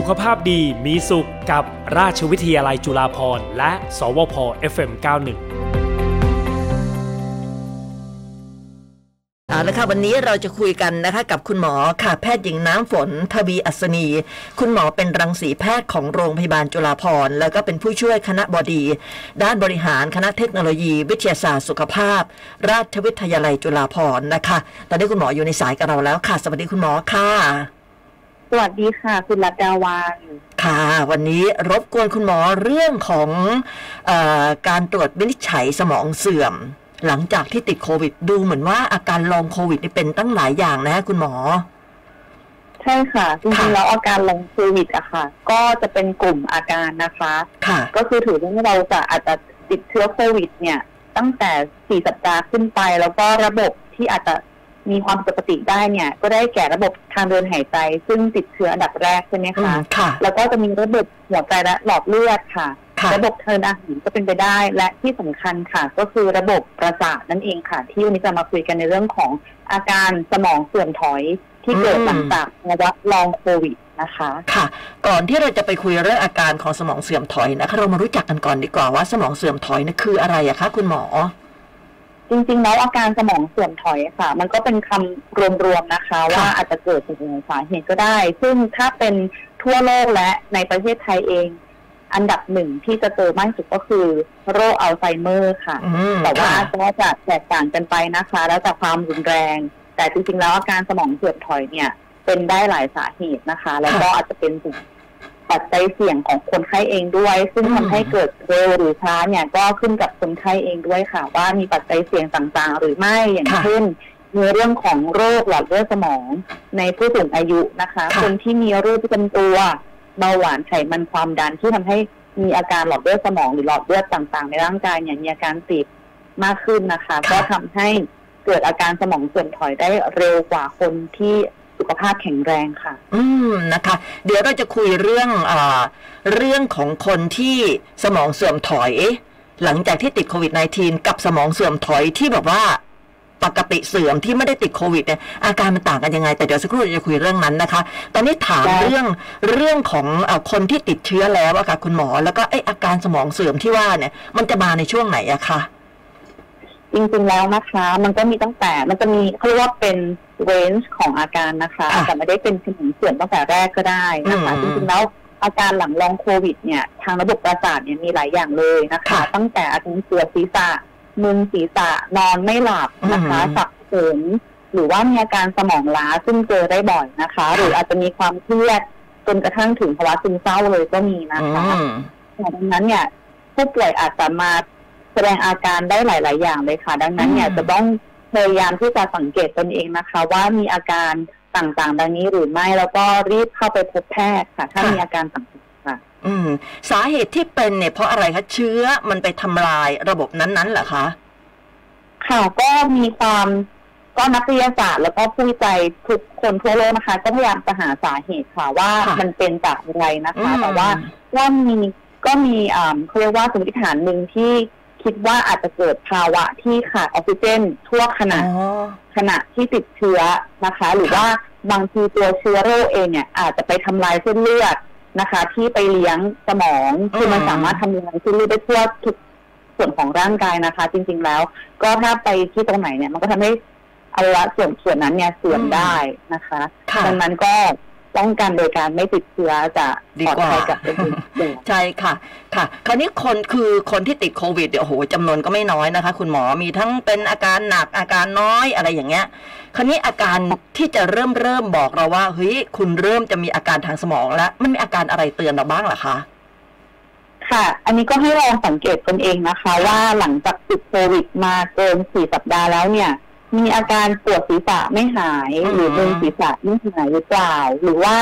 สุขภาพดีมีสุขกับราชวิทยาลัยจุฬาภรณ์และ สวพ FM91 เอาละค่ะวันนี้เราจะคุยกันนะคะกับคุณหมอค่ะแพทย์หญิงน้ำฝน ทวีอัศนี คุณหมอเป็นรังสีแพทย์ของโรงพยาบาลจุฬาภรณ์แล้วก็เป็นผู้ช่วยคณะบดี ด้านบริหารคณะเทคโนโลยี วิทยาศาสตร์สุขภาพ ราชวิทยาลัยจุฬาภรณ์นะคะ ตอนนี้คุณหมออยู่ในสายกับเราแล้วค่ะ สวัสดีคุณหมอค่ะ สวัสดีค่ะ คุณรัตดาวันค่ะ วันนี้รบกวนคุณหมอเรื่องของเออการตรวจวินิจฉัยสมองเสื่อม หลังจากที่ติดโควิด ดูเหมือนว่าอาการลองโควิดนี่เป็นตั้งหลายอย่างนะคุณหมอ ใช่ค่ะจริงๆแล้วอาการลงโควิดอะค่ะ ก็จะเป็นกลุ่มอาการนะคะค่ะก็คือถือว่าเราจะอาจจะติดเชื้อโควิด เนี่ย ตั้งแต่สี่สัปดาห์ขึ้นไปแล้วก็ระบบที่อาจจะ มีความปกติได้เนี่ย ก็ได้แก่ระบบทางเดินหายใจ ซึ่งติดเชื้ออันดับแรกใช่ไหมอืคะมค่ะแล้วก็จะมีระบบหัวใจและหลอดเลือดค่ะค่ะระบบทางเดินอาหารก็เป็นไปได้และที่สำคัญค่ะ ก็คือระบบประสาทนั่นเองค่ะ ที่วันนี้จะมาคุยกันในเรื่องของอาการสมองเสื่อมถอยที่เกิดหลังจากภาวะลองโควิดนะคะค่ะ ก่อนที่เราจะไปคุยเรื่องอาการของสมองเสื่อมถอยนะคะเรามารู้จักกันก่อนดีกว่าว่าสมองเสื่อมถอยนี่คืออะไรอะคะคุณหมอ จริงๆ แล้วอาการสมองเสื่อมถอยค่ะ มันก็เป็นคำรวมๆนะคะ ว่าอาจจะเกิดจากหลายสาเหตุก็ได้ ซึ่งถ้าเป็นทั่วโลกและในประเทศไทยเอง อันดับหนึ่งที่จะเจอมากที่สุดก็คือโรคอัลไซเมอร์ค่ะอืมแต่ว่าค่ะก็จะแตกต่างกันไปนะคะ แล้วแต่ความรุนแรง แต่จริงๆ แล้วอาการสมองเสื่อมถอยเนี่ย เป็นได้หลายสาเหตุนะคะ แล้วก็อาจจะเป็น ปัจจัยเสี่ยงของคนไข้เองด้วย ซึ่งทำให้เกิดเร็วหรือช้าเนี่ยก็ขึ้นกับคนไข้เองด้วยค่ะ ว่ามีปัจจัยเสี่ยงต่างๆ หรือไม่อย่างเช่นในเรื่องของโรคหลอดเลือดสมองในผู้สูงอายุนะคะ คนที่มีโรคประจำตัวเบาหวานไขมันความดันที่ทำให้มีอาการหลอดเลือดสมองหรือหลอดเลือดต่างๆ ในร่างกายเนี่ยมีอาการตีบมากขึ้นนะคะค่ะก็ทำให้เกิดอาการสมองเสื่อมถอยได้เร็วกว่าคนที่ สุขภาพแข็งแรงค่ะ อืมนะคะ เดี๋ยวเราจะคุยเรื่องอ่าเรื่องของคนที่สมองเสื่อมถอยหลังจากที่ติดโควิด -19 กับสมองเสื่อมถอยที่แบบว่าปกติเสื่อมที่ไม่ได้ติดโควิดเนี่ยอาการมันต่างกันยังไง แต่เดี๋ยวสักครู่เราจะคุยเรื่องนั้นนะคะ ตอนนี้ถามได้เรื่องเรื่องของอาคนที่ติดเชื้อแล้วอะค่ะคุณหมอ แล้วก็ไออาการสมองเสื่อมที่ว่าเนี่ย มันจะมาในช่วงไหนอะคะจริงๆแล้วนะคะ มันก็มีตั้งแต่มันจะมีเขาเรียกว่าเป็น เรนจ์ของอาการนะคะค่ะแต่ไม่ได้เป็นสมองเสื่อมตั้งแต่แรกก็ได้นะคะอืมจริงๆแล้วอาการหลังลองโควิดเนี่ย ทางระบบประสาทเนี่ยมีหลายอย่างเลยนะคะค่ะตั้งแต่อาการปวดศีรษะมึนศีรษะนอนไม่หลับนะคะอืมสับสนหรือว่ามีอาการสมองล้าซึ่งเจอได้บ่อยนะคะ หรืออาจจะมีความเครียดจนกระทั่งถึงภาวะซึมเศร้าเลยก็มีนะอืคะมดังนั้นเนี่ย ผู้ป่วยอาจจะมาแสดงอาการได้หลาย ๆ อย่างเลยค่ะ ดังนั้นเนี่ยอืมจะต้อง พยายามที่จะสังเกตตนเองนะคะ ว่ามีอาการต่างๆ ดังนี้หรือไม่แล้วก็รีบเข้าไปพบแพทย์ค่ะ ถ้ามีอาการต่างๆค่ะ อืม สาเหตุที่เป็นเนี่ยเพราะอะไรคะเชื้อมันไปทำลายระบบนั้นๆเหรอคะค่ะก็มีความก็นักวิทยาศาสตร์แล้วก็ผู้วิจัยทุกคนทั่วโลกนะคะ ก็พยายามจะหาสาเหตุค่ะว่าค่ะมันเป็นจากอะไรนะคะอืมแต่ว่าว่ามีก็มีอ่าเขาเรียกว่าสมมติฐานหนึ่งที่ คิดว่าอาจจะเกิดภาวะที่ขาดออกซิเจนทั่วขณะอ๋อขณะที่ติดเชื้อนะคะ หรือว่าบางทีตัวเชื้อโรคเองเนี่ยอาจจะไปทำลายเส้นเลือดนะคะ ที่ไปเลี้ยงสมองคือมันอืมสามารถทำลายเส้นเลือดได้ทั่วทุกส่วนของร่างกายนะคะ จริง ๆ แล้ว ก็ถ้าไปที่ตรงไหนเนี่ย มันก็ทำให้อวัยวะส่วนส่วนนั้นเนี่ยเสื่อมได้นะคะค่ะดังนั้นก็ ป้องกันโดยการไม่ติดเชื้อจะดีปลอดกว่าภัยกับตัวเองด้วยใช่ค่ะ ค่ะ คราวนี้คนคือคนที่ติดโควิดเดี๋ยวโอ้โหจำนวนก็ไม่น้อยนะคะ คุณหมอมีทั้งเป็นอาการหนักอาการน้อยอะไรอย่างเงี้ย คราวนี้อาการที่จะเริ่มเริ่มบอกเราว่าเฮ้ยคุณเริ่มจะมีอาการทางสมองแล้ว มันมีอาการอะไรเตือนเราบ้างเหรอคะค่ะ อันนี้ก็ให้ลองสังเกตตนเองนะคะ ว่าหลังจากติดโควิดมาเกินสี่สัปดาห์แล้วเนี่ย มีอาการปวดศีรษะไม่หายอืมหรือมึนศีรษะไม่หายหรือเปล่า หรือว่า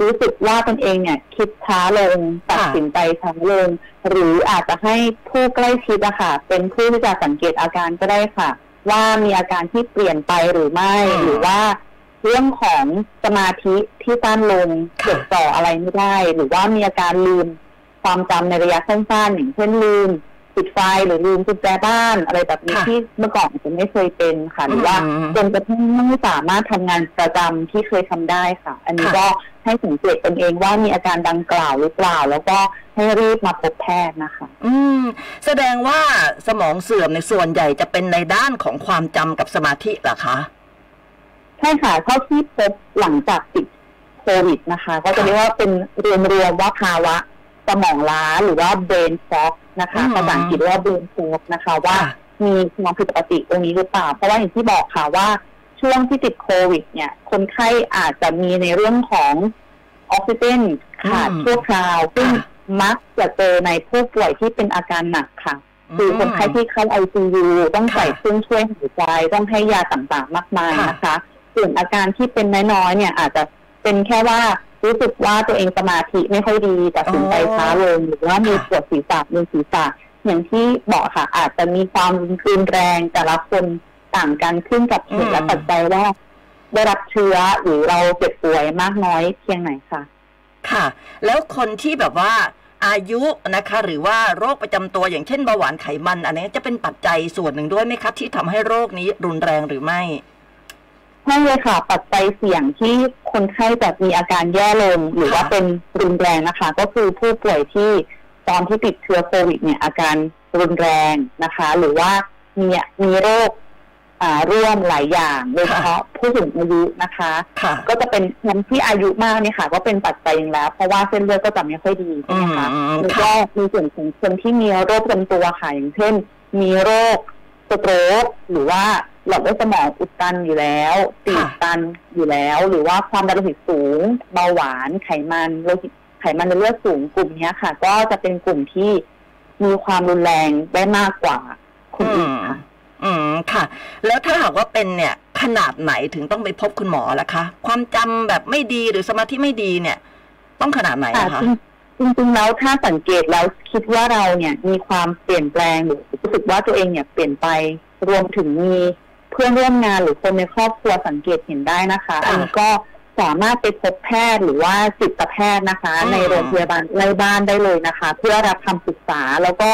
รู้สึกว่าตนเองเนี่ยคิดช้าลงตัดสินใจช้าลง หรืออาจจะให้ผู้ใกล้ชิดอะค่ะ เป็นผู้ที่จะสังเกตอาการก็ได้ค่ะ ว่ามีอาการที่เปลี่ยนไปหรือไม่อืมหรือว่าเรื่องของสมาธิที่สั้นลงค่ะจดจ่ออะไรไม่ได้ หรือว่ามีอาการลืมความจำในระยะสั้นๆอย่างเช่นลืม ปิดไฟหรือลืมกุญแจบ้านอะไรแบบนี้ค่ะที่เมื่อก่อนจะไม่เคยเป็นค่ะหรือว่าอืมจนกระทั่งไม่สามารถทำงานประจำที่เคยทำได้ค่ะ อันนี้ค่ะก็ให้สังเกตตนเองว่ามีอาการดังกล่าวหรือเปล่า แล้วก็ให้รีบมาพบแพทย์นะคะ อืม แสดงว่าสมองเสื่อมในส่วนใหญ่จะเป็นในด้านของความจำกับสมาธิเหรอคะใช่ค่ะเท่าที่พบหลังจากติดโควิดนะคะ ก็จะเรียกว่าเป็นรวมๆว่าภาวะ สมองล้าหรือว่า brain fog นะคะอืมภาษาอังกฤษเรียกว่า brain fog นะคะว่าค่ะมีความผิดปกติตรงนี้หรือเปล่า เพราะว่าอย่างที่บอกค่ะว่าช่วงที่ติดโควิด เนี่ย คนไข้อาจจะมีในเรื่องของออกซิเจนขาดอืมชั่วคราว ซึ่งค่ะมักจะเจอในผู้ป่วยที่เป็นอาการหนักค่ะ คือคนไข้ที่เข้า ICU ต้องใส่ค่ะเครื่องช่วยหายใจต้องให้ยาต่างๆมากมายค่ะนะคะส่วนอาการที่เป็นน้อยๆเนี่ยอาจจะเป็นแค่ว่า รู้สึกว่าตัวเองสมาธิไม่ค่อยดีตัดสินใจช้าลงหรือว่ามีปวดศีรษะมึนศีรษะอย่างที่บอกค่ะ อาจจะมีความรุนแรงแต่ละคนต่างกันขึ้นกับเหตุและปัจจัยว่าได้รับเชื้อหรือเราเจ็บป่วยมากน้อยเพียงไหนค่ะ ค่ะ แล้วคนที่แบบว่าอายุนะคะ หรือว่าโรคประจำตัวอย่างเช่นเบาหวานไขมัน อันนี้จะเป็นปัจจัยส่วนหนึ่งด้วยไหมครับที่ทำให้โรคนี้รุนแรงหรือไม่ ใช่เลยค่ะ ปัจจัยเสี่ยงที่คนไข้จะมีอาการแย่ลงหรือว่าค่ะเป็นรุนแรงนะคะ ก็คือผู้ป่วยที่ตอนที่ติดเชื้อโควิดเนี่ยอาการรุนแรงนะคะ หรือว่ามีมีโรคอ่าร่วมหลายอย่างโดยเฉพาะผู้สูงอายุนะคะค่ะก็จะเป็นคนที่อายุมากเนี่ยค่ะ ก็เป็นปัจจัยหนึ่งแล้ว เพราะว่าเส้นเลือดก็จะไม่ค่อยดีใช่ไหมคะอืมแล้วก็มีส่วนของคนที่มีโรคประจำตัวค่ะอย่างเช่น มีโรคสโตรกหรือว่า หลอดเลือดสมองอุดตันอยู่แล้วตีบตันอยู่แล้ว หรือว่าความดันโลหิตสูง เบาหวานไขมันโลหิตไขมันในเลือดสูงกลุ่มเนี้ยค่ะ ก็จะเป็นกลุ่มที่มีความรุนแรงได้มากกว่าคนอื่นค่ะอืมค่ะ แล้วถ้าหากว่าเป็นเนี่ย ขนาดไหนถึงต้องไปพบคุณหมอล่ะคะ ความจำแบบไม่ดีหรือสมาธิไม่ดีเนี่ย ต้องขนาดไหนค่ะอะคะจริงจริงๆแล้วถ้าสังเกตแล้วคิดว่าเราเนี่ยมีความเปลี่ยนแปลงหรือรู้สึกว่าตัวเองเนี่ยเปลี่ยนไปรวมถึงมีเพื่อนร่วมงานหรือคนในครอบครัวสังเกตเห็นได้นะคะค่ะอันนี้ก็สามารถไปพบแพทย์หรือว่าจิตแพทย์นะคะอืมในโรงพยาบาลใกล้บ้านได้เลยนะคะ เพื่อรับคำปรึกษาแล้วก็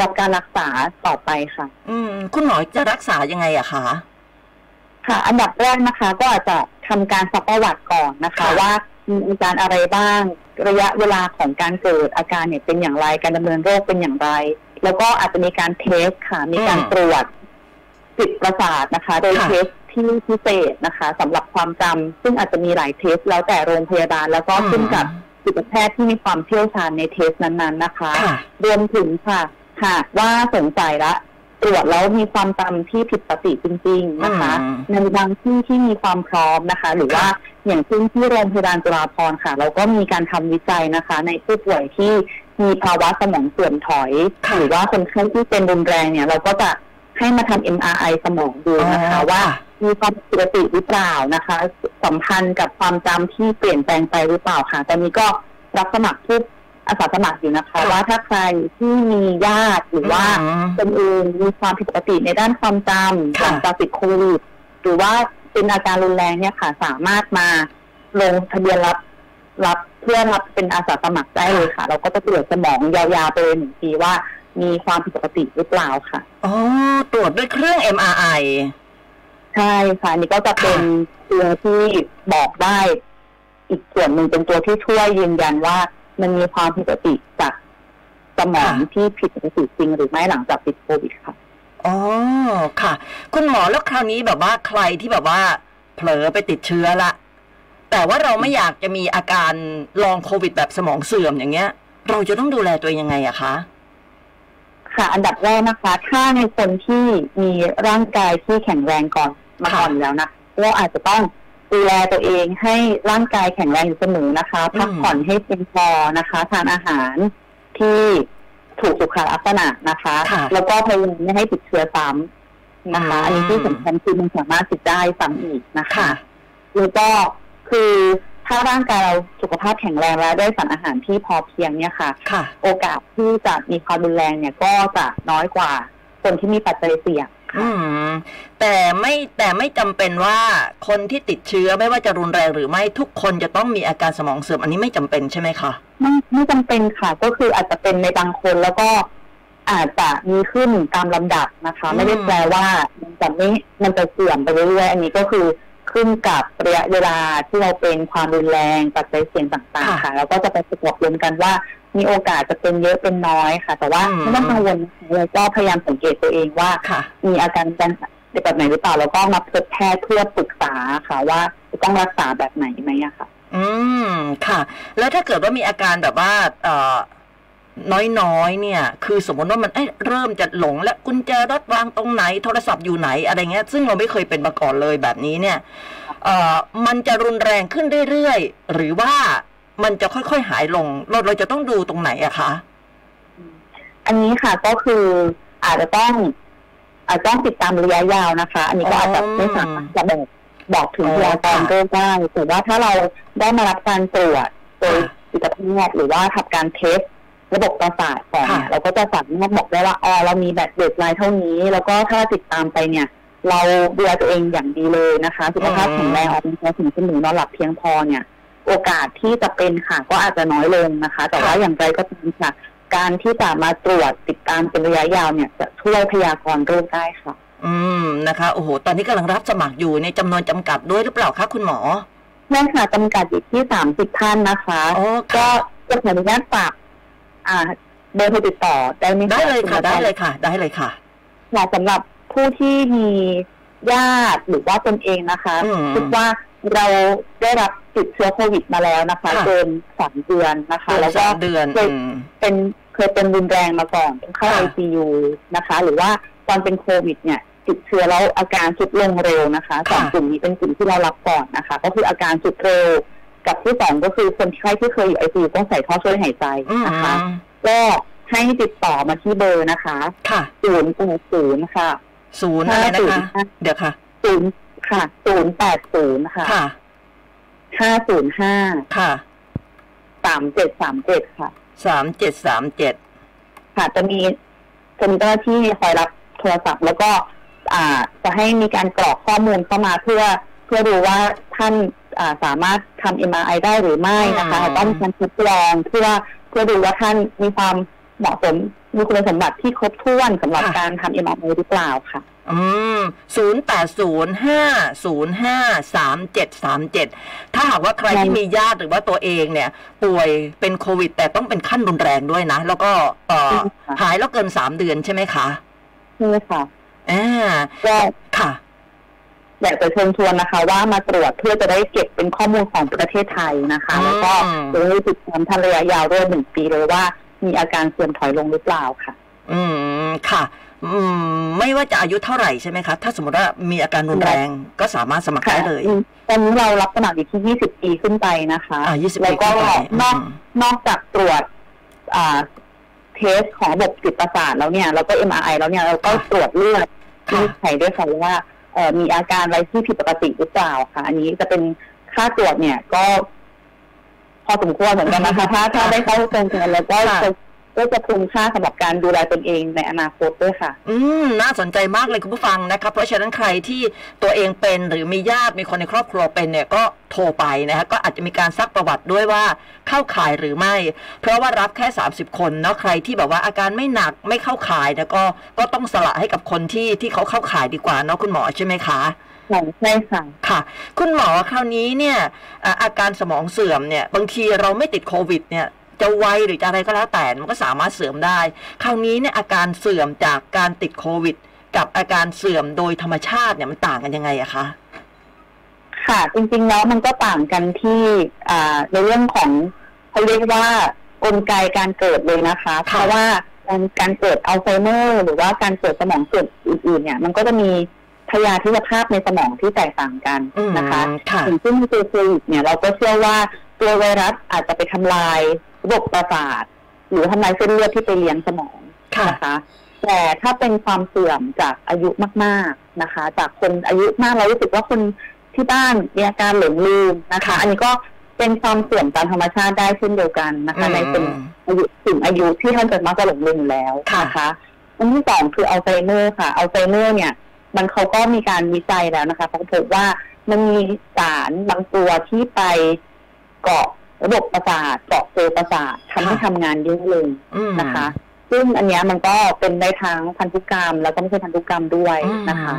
รับการรักษาต่อไปค่ะ อืม คุณหมอจะรักษายังไงอะคะค่ะ อันดับแรกนะคะ ก็อาจจะทำการซักประวัติก่อนนะคะค่ะว่ามีอาการอะไรบ้าง ระยะเวลาของการเกิดอาการเนี่ยเป็นอย่างไรการดำเนินโรคเป็นอย่างไร แล้วก็อาจจะมีการ test ค่ะ มีการตรวจ จิตประสาทนะคะ โดย testที่พิเศษนะคะสำหรับความจำซึ่งอาจจะมีหลายเทส แล้วแต่โรงพยาบาล แล้วก็ขึ้นกับจิตแพทย์ที่มีความเชี่ยวชาญในเทสนั้นๆนะคะค่ะรวมถึงค่ะ หากว่าสงสัยละตรวจแล้วมีความจำที่ผิดปกติจริง ๆ นะคะอืมในบางที่ที่มีความพร้อมนะคะ หรือว่าอย่างเช่นที่โรงพยาบาลจุฬาภรณ์ค่ะ เราก็มีการทำวิจัยนะคะ ในผู้ป่วยที่มีภาวะสมองเสื่อมถอยค่ะหรือว่าคนไข้ที่เป็นรุนแรงเนี่ย เราก็จะ ให้มาทำ MRI สมองดูนะคะอ๋อว่าค่ะมีความผิดปกติหรือเปล่านะคะ สัมพันธ์กับความจำที่เปลี่ยนแปลงไปหรือเปล่าค่ะ ตอนนี้ก็รับสมัครผู้อาสาสมัครอยู่นะคะค่ะว่าถ้าใครที่มีญาติหรือว่าอืมตนเองมีความผิดปกติในด้านความจำหค่ะลังจากติดโควิดหรือว่าเป็นอาการรุนแรงเนี่ยค่ะ สามารถมาลงทะเบียนรับรับเพื่อรับเป็นอาสาสมัครได้เลยค่ะ เราก็จะตรวจสมองยาวๆไปเลยหนึ่งทีว่ามีความผิดปกติหรือเปล่าค่ะ อ๋อตรวจด้วยเครื่อง MRI ใช่ค่ะอันนี่ก็จะเป็นตัวที่บอกได้ อีกส่วนหนึ่งเป็นตัวที่ช่วยยืนยันว่า มันมีความผิดปกติจากสมองค่ะที่ผิดปกติจริงหรือไม่หลังจากติดโควิดค่ะอ๋อค่ะ คุณหมอแล้วคราวนี้แบบว่าใครที่แบบว่าเผลอไปติดเชื้อละแต่ว่าเราไม่อยากจะมีอาการลองโควิดแบบสมองเสื่อมอย่างเงี้ย เราจะต้องดูแลตัวเองยังไงอะคะ ค่ะ อันดับแรกนะคะ ถ้าในคนที่มีร่างกายที่แข็งแรงก่อนมาค่ะก่อนอยู่แล้วนะเราอาจจะต้องดูแลตัวเองให้ร่างกายแข็งแรงอยู่เสมอนะคะพักผ่อนให้เพียงพอนะคะ ทานอาหารที่ถูกสุขลักษณะนะคะค่ะแล้วก็พยายามไม่ให้ติดเชื้อซ้ำนะคะอืมอันนี้ที่สำคัญคือมันสามารถติดได้ซ้ำอีกนะคะค่ะแล้วก็คือ ถ้าร่างกายเราสุขภาพแข็งแรงแล้วได้สารอาหารที่พอเพียงเนี่ยค่ะ ค่ะ โอกาสที่จะมีความรุนแรงเนี่ยก็จะน้อยกว่าคนที่มีปัจจัยเสี่ยงอืมแต่ไม่แต่ไม่จำเป็นว่าคนที่ติดเชื้อไม่ว่าจะรุนแรงหรือไม่ทุกคนจะต้องมีอาการสมองเสื่อมอันนี้ไม่จำเป็นใช่ไหมคะไม่ไม่จำเป็นค่ะ ก็คืออาจจะเป็นในบางคนแล้วก็อาจจะมีขึ้นตามลำดับนะคะอืมไม่ได้แปลว่ามันจะไม่มันจะเสื่อมไปเรื่อยๆอันนี้ก็คือ ขึ้นกับระยะเวลาที่เราเป็นความรุนแรงปัจจัยเสี่ยงต่างๆ ค่ะ แล้วก็จะไปประกอบรวมกันว่า มีโอกาสจะเป็นเยอะเป็นน้อยค่ะ แต่ว่าอืมไม่ต้องกังวลนะคะเราก็พยายามสังเกตตัวเองว่าค่ะมีอาการการแบบไหนหรือเปล่าแล้วก็มาพบแพทย์เพื่อปรึกษาค่ะว่าจะต้องรักษาแบบไหนไหมอะค่ะ อืมค่ะ แล้วถ้าเกิดว่ามีอาการแบบว่า เอ่อ น้อยๆ เนี่ย คือสมมติว่ามันเอ้ยเริ่มจะหลง และกุญแจรถวางตรงไหน โทรศัพท์อยู่ไหนอะไรเงี้ย ซึ่งเราไม่เคยเป็นมาก่อนเลยแบบนี้เนี่ยเอ่อมันจะรุนแรงขึ้นเรื่อยๆ หรือว่ามันจะค่อยๆหายลง เราเราจะต้องดูตรงไหนอะคะ อันนี้ค่ะก็คืออาจจะต้อง อาจจะต้องติดตามระยะยาวนะคะ อันนี้ก็อาจจะไม่สามารถจะบอกบอกถึงอ๋อพยากรณ์โรคได้แต่ว่าถ้าเราได้มารับการตรวจโดยค่ะจิตแพทย์หรือว่าทำการเทส ระบบประสาทก่อนเนี่ยค่ะเราก็จะสามารถบอกได้ว่าอ๋อเรามีแบบเด็ดไลน์เท่านี้ แล้วก็ถ้าติดตามไปเนี่ย เราดูแลตัวเองอย่างดีเลยนะคะสุขภาพแข็งแรงออกกำลังกายสม่ำเสมอนอนหลับเพียงพอเนี่ย โอกาสที่จะเป็นค่ะก็อาจจะน้อยลงนะคะ แต่ว่าค่ะอย่างไรก็ตามค่ะ การที่จะมาตรวจติดตามเป็นระยะยาวเนี่ยจะช่วยพยากรณ์โรคได้ค่ะ อืมนะคะโอ้โหตอนนี้กำลังรับสมัครอยู่ในจำนวนจำกัดด้วยหรือเปล่าคะคุณหมอแม่ค่ะจำกัดอยู่ที่สามสิบท่านนะคะอ๋อก็ค่ะจะขออนุญาตฝาก อ่าเบอร์โทรติดต่อได้ไหมคะได้เลยค่ะณหมอได้เลยค่ะ ได้เลยค่ะค่ะสำหรับผู้ที่มีญาติหรือว่าตนเองนะคะอืมคิดว่าเราได้รับติดเชื้อโควิดมาแล้วนะคะค่ะเกินสามเดือนนะคะเดือนแล้วก็สามเดือนเคยอืมเป็นเคยเป็นรุนแรงมาก่อนต้องเข้าค่ะไอซียูนะคะ หรือว่าตอนเป็นโควิด เนี่ยติดเชื้อแล้วอาการสุดลงเร็วนะคะสองค่ะกลุ่มนี้เป็นกลุ่มที่เรารับก่อนนะคะ ก็คืออาการสุดเร็ว กับที่สองก็คือคนไข้ที่เคยอยู่ไอซียูต้องใส่ท่อช่วยหายใจอืมนะคะ ก็ให้ติดต่อมาที่เบอร์นะคะ ค่ะศูนย์แปดศูนย์ค่ะศูนย์อะไรนะคะห้าศูนย์เดี๋ยวค่ะศูนย์ค่ะศูนย์แปดศูนย์ค่ะค่ะห้าศูนย์ห้าค่ะสามเจ็ดสามเจ็ดค่ะสามเจ็ดสามเจ็ดค่ะจะมีจะมีเจ้าหน้าที่คอยรับโทรศัพท์ แล้วก็ อ่า จะให้มีการกรอกข้อมูลเข้ามาเพื่อเพื่อดูว่าท่านอ่า สามารถทำ MRI ได้หรือไม่นะคะ ต้องมีการทดลองเพื่อเพื่อดูว่าท่านมีความเหมาะสมมีคุณสมบัติที่ครบถ้วนสำหรับการทำ MRI หรือเปล่าค่ะอืมศูนย์แปดศูนย์ห้าศูนย์ห้าสามเจ็ดสามเจ็ดถ้าหากว่าใครใช่ที่มีญาติหรือว่าตัวเองเนี่ย ป่วยเป็นโควิด แต่ต้องเป็นขั้นรุนแรงด้วยนะ แล้วก็เอ่อหายแล้วเกินสามเดือนใช่ไหมคะใช่ค่ะอ่าก็ค่ะ อยากจะเชิญชวนนะคะ ว่ามาตรวจเพื่อจะได้เก็บเป็นข้อมูลของประเทศไทยนะคะอืมแล้วก็จะได้ติดตามทันระยะยาวด้วยหนึ่งปีเลยว่า มีอาการเสื่อมถอยลงหรือเปล่าค่ะ อืมค่ะ อืม ไม่ว่าจะอายุเท่าไหร่ใช่ไหมคะ ถ้าสมมติว่ามีอาการรุนแรงก็สามารถสมัครค่ะได้เลยอืมตอนนี้เรารับสมัครอยู่ที่20ปีขึ้นไปนะคะอ่า20แล้วก็ปีขึ้นไปนอกอืมนอกจากตรวจ อ่าเทสของระบบจิตประสาทแล้วเนี่ย แล้วก็ MRI แล้วเนี่ยเราก็ตรวจเลือดค่ะที่ใช้ด้วยค่ะว่าเอ่อ มีอาการอะไรที่ผิดปกติหรือเปล่าค่ะ อันนี้จะเป็นค่าตรวจเนี่ยก็ พอสมควรเหมือนกันนะคะ ถ้าถ้าได้เข้าโครงการแล้วก็จะ ก็จะคุ้มค่าสำหรับการดูแลตนเองในอนาคตด้วยค่ะ อืมน่าสนใจมากเลยคุณผู้ฟังนะครับเพราะฉะนั้นใครที่ตัวเองเป็นหรือมีญาติมีคนในครอบครัวเป็นเนี่ยก็โทรไปนะฮะก็อาจจะมีการซักประวัติด้วยว่าเข้าข่ายหรือไม่ เพราะว่ารับแค่ 30 คนเนาะใครที่แบบว่าอาการไม่หนักไม่เข้าข่ายเนี่ยก็ก็ต้องสละให้กับคนที่ที่เขาเข้าข่ายดีกว่าเนาะคุณหมอใช่ไหมคะใช่ค่ะค่ะ คุณหมอคราวนี้เนี่ยอ่าอาการสมองเสื่อมเนี่ย บางทีเราไม่ติดโควิดเนี่ย จะไวหรือจะอะไรก็แล้วแต่มันก็สามารถเสื่อมได้ คราวนี้เนี่ยอาการเสื่อมจากการติดโควิด กับอาการเสื่อมโดยธรรมชาติเนี่ยมันต่างกันยังไงอะคะค่ะจริงๆแล้วมันก็ต่างกันที่อ่าในเรื่องของเขาเรียกว่ากลไกการเกิดเลยนะคะ เพราะว่าการการเกิดอัลไซเมอร์หรือว่าการเกิดสมองเสื่อมอื่นๆ เนี่ย มันก็จะมีพยาธิภาพในสมองที่แตกต่างกันอืมนะคะค่ะอย่างเช่นตัวโควิดเนี่ยเราก็เชื่อว่าตัวไวรัสอาจจะไปทำลาย ระบบประสาท หรือทำลายเส้นเลือดที่ไปเลี้ยงสมองค่ะนะคะแต่ถ้าเป็นความเสื่อมจากอายุมาก ๆนะคะ จากคนอายุมากเรารู้สึกว่าคนที่บ้านมีอาการหลงลืมนะคะค่ะอันนี้ก็เป็นความเสื่อมตามธรรมชาติได้เช่นเดียวกันนะคะอืมในเป็นอายุถึงอายุที่ท่านจะมักจะหลงลืมอยู่แล้วค่ะนะคะอันที่สองคืออัลไซเมอร์ค่ะอัลไซเมอร์เนี่ย มันเขาก็มีการวิจัยแล้วนะคะเขาพบว่ามันมีสารบางตัวที่ไปเกาะ ระบบประสาทเกาะเซลล์ประสาททำให้ทำงานเยอะเลยอืมนะคะ ซึ่งอันเนี้ยมันก็เป็นได้ทั้งพันธุกรรม แล้วก็ไม่ใช่พันธุกรรมด้วยนะคะ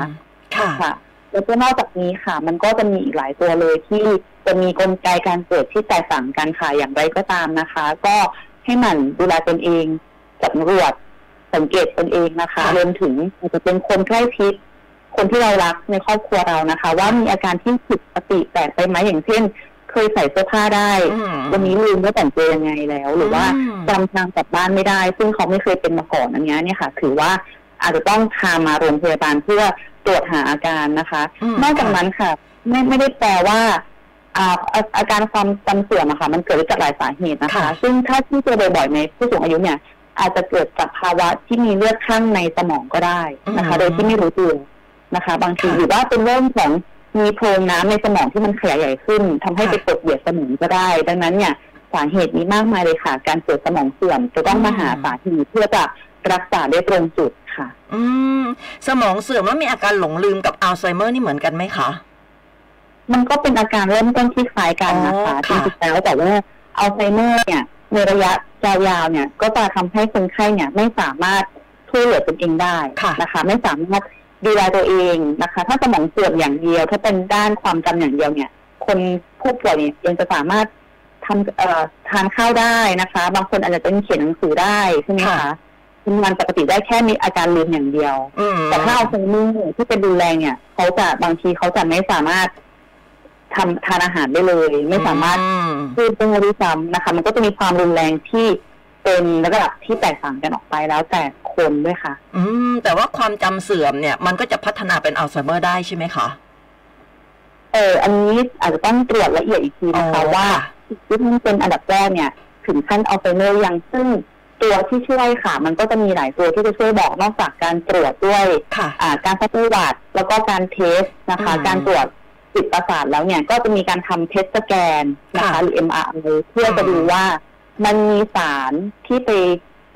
ค่ะค่ะแล้วก็นอกจากนี้ค่ะ มันก็จะมีอีกหลายตัวเลยที่จะมีกลไกการเกิดที่แตกต่างกันค่ะอย่างไรก็ตามนะคะ ก็ให้หมั่นดูแลตนเองสำรวจสังเกตตนเองนะคะค่ะรวมถึงอาจจะเป็นคนใกล้ชิดคนที่เรารักในครอบครัวเรานะคะ ว่ามีอาการที่ผิดปกติแปลกไปไหมอย่างเช่น เคยใส่เสื้อผ้าได้อืมวันนี้ลืมว่าแต่งตัวยังไงแล้ว หรือว่าอืมจำทางกลับบ้านไม่ได้ ซึ่งเขาไม่เคยเป็นมาก่อนอันเนี้ยเนี่ยค่ะ ถือว่าอาจจะต้องพามาโรงพยาบาลเพื่อตรวจหาอาการนะคะอืมนอกจากนั้นค่ะไม่ไม่ได้แปลว่าอ่าอาอาการความจำเสื่อมอะค่ะ มันเกิดได้จากหลายสาเหตุนะคะค่ะซึ่งถ้าที่เจอบ่อยๆในผู้สูงอายุเนี่ย อาจจะเกิดจากภาวะที่มีเลือดข้างในสมองก็ได้นะคะ โดยที่ไม่รู้ตัวนะคะ บางทีหรือว่าเป็นเรื่องของ มีโพรงน้ำในสมองที่มันขยายใหญ่ขึ้นทำให้ไปกดเหยียดสมองก็ได้ ดังนั้นเนี่ยสาเหตุมีมากมายเลยค่ะ การเกิดสมองเสื่อมจะต้องมาหาสาเหตุเพื่อจะรักษาได้ตรงจุดค่ะ อืม สมองเสื่อมแล้วมีอาการหลงลืมกับอัลไซเมอร์นี่เหมือนกันไหมคะ มันก็เป็นอาการเริ่มต้นที่คล้ายกันนะคะอ๋อจค่ะริงๆแล้วแต่ว่าอัลไซเมอร์เนี่ย ในระยะยาวๆเนี่ย ก็จะทำให้คนไข้เนี่ย ไม่สามารถช่วยเหลือตนเองได้ค่ะนะคะ ไม่สามารถ ดูแลตัวเองนะคะ ถ้าสมองเสื่อมอย่างเดียว ถ้าเป็นด้านความจำอย่างเดียวเนี่ย คนผู้ป่วยเนี่ยยังจะสามารถทำเอ่อทานข้าวได้นะคะ บางคนอาจจะเป็นเขียนหนังสือได้ใช่ไหมค่ะคะทำงานปกติได้แค่มีอาการลืมอย่างเดียวอืมแต่ถ้าอัลไซเมอร์ที่เป็นรุนแรงเนี่ยเขาจะบางทีเขาจะไม่สามารถทำทานอาหารได้เลย ไม่สามารถอืมพูดได้ด้วยซ้ำนะคะ มันก็จะมีความรุนแรงที่ เป็นระดับที่แตกต่างกันออกไปแล้วแต่คนด้วยค่ะ อืม แต่ว่าความจำเสื่อมเนี่ย มันก็จะพัฒนาเป็นอัลไซเมอร์ได้ใช่ไหมคะเอออันนี้อาจจะต้องตรวจละเอียดอีกทีนะคะอ๋อว่าค่ะที่มันเป็นอันดับแรกเนี่ย ถึงขั้นอัลไซเมอร์ยังซึ่งตัวที่ช่วยค่ะ มันก็จะมีหลายตัวที่จะช่วยบอกนอกจากการตรวจด้วยค่ะอ่าการซักประวัติแล้วก็การเทสนะคะอืมการตรวจจิตประสาทแล้วเนี่ยก็จะมีการทำเทสสแกนนะคะค่ะหรือ MRI เพื่อจะอืมดูว่า มันมีสารที่ไป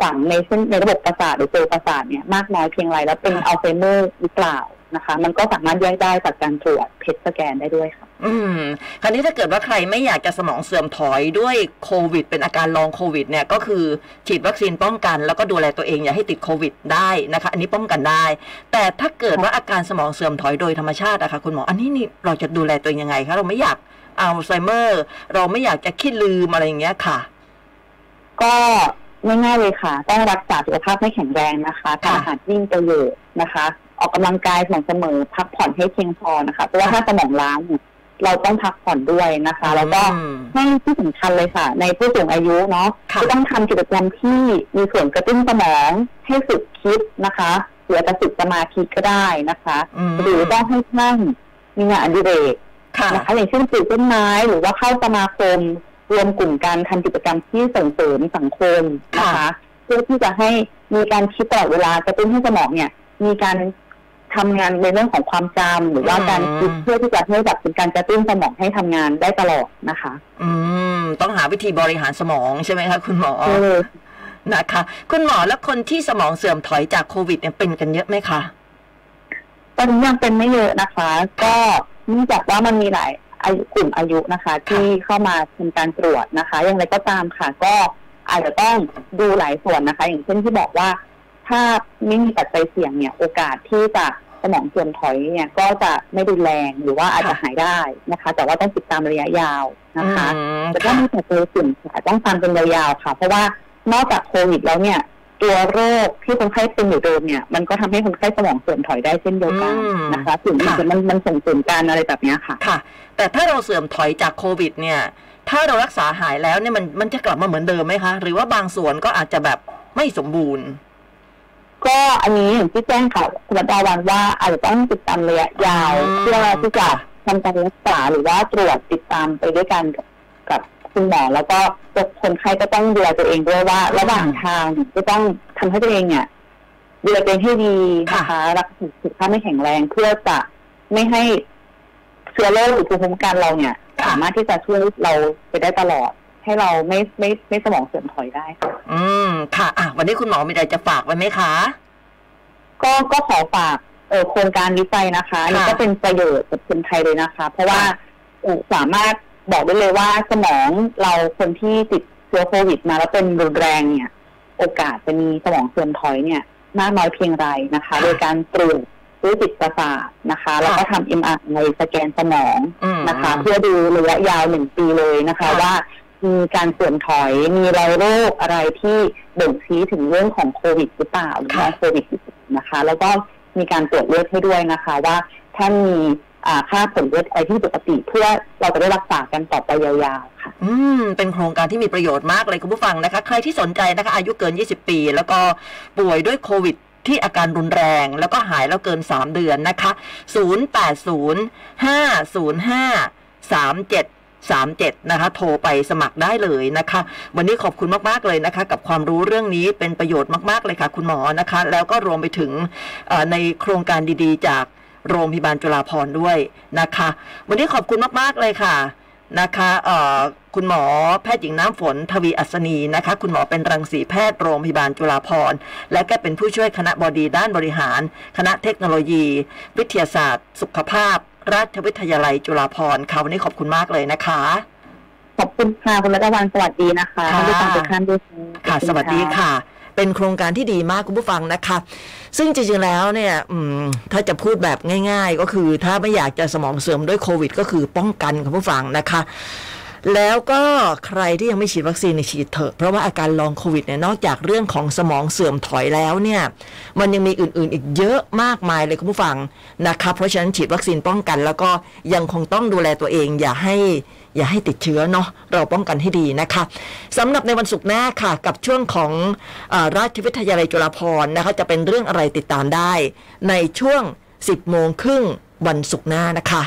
ฝังในเส้นในระบบประสาทหรือเซลล์ประสาทเนี่ยมากน้อยเพียงไรแล้วเป็นอัลไซเมอร์หรือเปล่านะคะ มันก็สามารถแยกได้จากการตรวจเทสสแกนได้ด้วยค่ะ อืม คราวนี้ถ้าเกิดว่าใครไม่อยากจะสมองเสื่อมถอยด้วยโควิด เป็นอาการลองโควิด เนี่ยก็คือฉีดวัคซีนป้องกัน แล้วก็ดูแลตัวเองอย่าให้ติดโควิดได้นะคะ อันนี้ป้องกันได้ แต่ถ้าเกิดว่าอาการสมองเสื่อมถอยโดยธรรมชาติอะคะคุณหมอ อันนี้นี่เราจะดูแลตัวเองยังไงคะเราไม่อยากอัลไซเมอร์ เราไม่อยากจะคิดลืมอะไรอย่างเงี้ยค่ะ ก็ง่ายๆเลยค่ะ ต้องรักษาสุขภาพให้แข็งแรงนะคะทานอาหารที่มีประโยชน์นะคะ ออกกำลังกายสม่ำเสมอ พักผ่อนให้เพียงพอนะคะ เพราะว่าค่ะถ้าสมองล้าเนี่ยเราต้องพักผ่อนด้วยนะคะ แล้วก็อืมให้ที่สำคัญเลยค่ะ ในผู้สูงอายุเนาะค่ะจะต้องทำกิจกรรมที่มีส่วนกระตุ้นสมองให้ฝึกคิดนะคะหรืออาจจะฝึกสมาธิก็ได้นะคะอืมหรือต้องให้ท่านมีงานอดิเรกค่ะนะคะอย่างเช่นปลูกต้นไม้หรือว่าเข้าสมาคม รวมกลุ่มการทำกิจกรรมที่ส่งเสริมสังคมนะคะค่ะเพื่อที่จะให้มีการคิดตลอดเวลากระตุ้นให้สมองเนี่ย มีการทำงานในเรื่องของความจำหรือว่าการคิดเพื่อที่จะให้แบบเป็นการกระตุ้นสมองให้ทำงานได้ตลอดนะคะ อืม ต้องหาวิธีบริหารสมองใช่ไหมคะคุณหมอเออนะคะ คุณหมอแล้วคนที่สมองเสื่อมถอยจากโควิดเนี่ยเป็นกันเยอะไหมคะตอนนี้ยังเป็นไม่เยอะนะคะ ก็เนื่องจากว่ามันมีหลาย อายุกลุ่มอายุนะคะ ที่เข้ามาทำการตรวจนะคะ อย่างไรก็ตามค่ะ ก็อาจจะต้องดูหลายส่วนนะคะ อย่างเช่นที่บอกว่า ถ้าไม่มีปัจจัยเสี่ยงเนี่ย โอกาสที่จะสมองเสื่อมถอยเนี่ยก็จะไม่รุนแรงหรือว่าอาจจะค่ะหายได้นะคะ แต่ว่าต้องติดตามระยะยาวนะคะอืมแต่ถ้ามีปัจจัยเสี่ยงค่ะต้องฟังเป็นยาวๆค่ะ เพราะว่านอกจากโควิดแล้วเนี่ย ตัวโรคที่คนไข้เป็นอยู่เดิมเนี่ยมันก็ทำให้คนไข้สมองเสื่อมถอยได้เช่นเดียวกันอืมนะคะถึงค่ะมันมันส่งเสริมกันอะไรแบบเนี้ยค่ะค่ะ แต่ถ้าเราเสื่อมถอยจากโควิด เนี่ย ถ้าเรารักษาหายแล้วเนี่ยมันมันจะกลับมาเหมือนเดิมไหมคะ หรือว่าบางส่วนก็อาจจะแบบไม่สมบูรณ์ ก็อันนี้อย่างที่แจ้งค่ะคุณรัตดาวันว่าอาจจะต้องติดตามระยะยาวอืมเพื่อที่จะทำการรักษาหรือว่าตรวจติดตามไปด้วยกันกับกับ คุณหมอแล้วก็ตัวคนไข้ก็ต้องดูแลตัวเองด้วยว่า ระหว่างทางก็ต้องทำให้ตัวเองเนี่ยดูแลตัวเองให้ดีนะคะรักษาสุขภาพไม่แข็งแรงเพื่อจะไม่ให้เชื้อโรคหรือภูมิคุ้มกันเราเนี่ย สามารถที่จะช่วยเราไปได้ตลอด ให้เราไม่ไม่ไม่สมองเสื่อมถอยได้ค่ะ อืมค่ะอะ วันนี้คุณหมอมีอะไรจะฝากไว้ไหมคะ ก็ก็ขอฝากเออโครงการนี้ไปนะคะอันนี่ค่ะก็เป็นประโยชน์กับคนไทยเลยนะคะ เพราะว่าเอ่อสามารถ บอกได้เลยว่าสมองเราคนที่ติดเชื้อโควิดมาแล้วเป็นรุนแรงเนี่ยโอโอกาสจะมีสมองเสื่อมถอยเนี่ยมากน้อยเพียงไรนะคะ โดยการตรวจด้วยจิตประสาทนะคะ แล้วก็ทำ MRI สแกนสมองอืมนะคะ เพื่อดูระยะยาวหนึ่งปีเลยนะคะค่ะว่ามีการเสื่อมถอยมีรอยโรคอะไรที่บ่งชี้ถึงเรื่องของโควิดหรือเปล่าหรือว่าโควิดนะคะ แล้วก็มีการตรวจเลือดให้ด้วยนะคะ ว่าท่านมีอ่า ค่าผลเลือดอะไรที่ปกติเพื่อเราจะได้รักษากันต่อไปยาวๆค่ะ อืม เป็นโครงการที่มีประโยชน์มากเลยคุณผู้ฟังนะคะ ใครที่สนใจนะคะ อายุเกิน 20 ปี แล้วก็ป่วยด้วยโควิดที่อาการรุนแรงแล้วก็หายแล้วเกิน 3 เดือนนะคะ 0805053737 นะคะ โทรไปสมัครได้เลยนะคะ วันนี้ขอบคุณมาก ๆ เลยนะคะ กับความรู้เรื่องนี้เป็นประโยชน์มาก ๆ เลยค่ะ คุณหมอนะคะ แล้วก็รวมไปถึงในโครงการดีๆ จาก โรงพยาบาลจุฬาภรณ์ด้วยนะคะ วันนี้ขอบคุณมาก ๆ เลยค่ะนะคะเอ่อคุณหมอแพทย์หญิงน้ำฝนทวีอัศนีนะคะ คุณหมอเป็นรังสีแพทย์โรงพยาบาลจุฬาภรณ์ และก็เป็นผู้ช่วยคณะบดีด้านบริหาร คณะเทคโนโลยี วิทยาศาสตร์ สุขภาพ ราชวิทยาลัยจุฬาภรณ์ค่ะวันนี้ขอบคุณมากเลยนะคะ ขอบคุณค่ะคุณรัตวันสวัสดีนะคะค่ะท่านผู้ฟังทุกท่านด้วยค่ะ สวัสดีค่ะ เป็นโครงการที่ดีมากคุณผู้ฟังนะคะ ซึ่งจริงๆแล้วเนี่ยถ้าจะพูดแบบง่าย ๆ ก็คือถ้าไม่อยากจะสมองเสื่อมด้วยโควิด ก็คือป้องกันคุณผู้ฟังนะคะแล้วก็ใครที่ยังไม่ฉีดวัคซีนในฉีดเถอะ เพราะว่าอาการลองโควิดเนี่ยนอกจากเรื่องของสมองเสื่อมถอยแล้วเนี่ย มันยังมีอื่นๆ อีกเยอะมากมายเลยคุณผู้ฟังนะคะเพราะฉะนั้นฉีดวัคซีนป้องกัน แล้วก็ยังคงต้องดูแลตัวเองอย่าให้ อย่าให้ติดเชื้อเนาะเราป้องกันให้ดีนะคะสำหรับในวันศุกร์หน้าค่ะ กับช่วงของอราชวิทยาลัยจุฬาภรณ์นะคะ จะเป็นเรื่องอะไรติดตามได้ ในช่วง 10โมงครึ่งวันศุกร์หน้านะคะ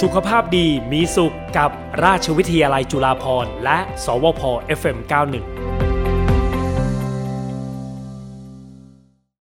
สุขภาพดีมีสุขกับราชวิทยาลัยจุฬาภรณ์และ สวพ FM91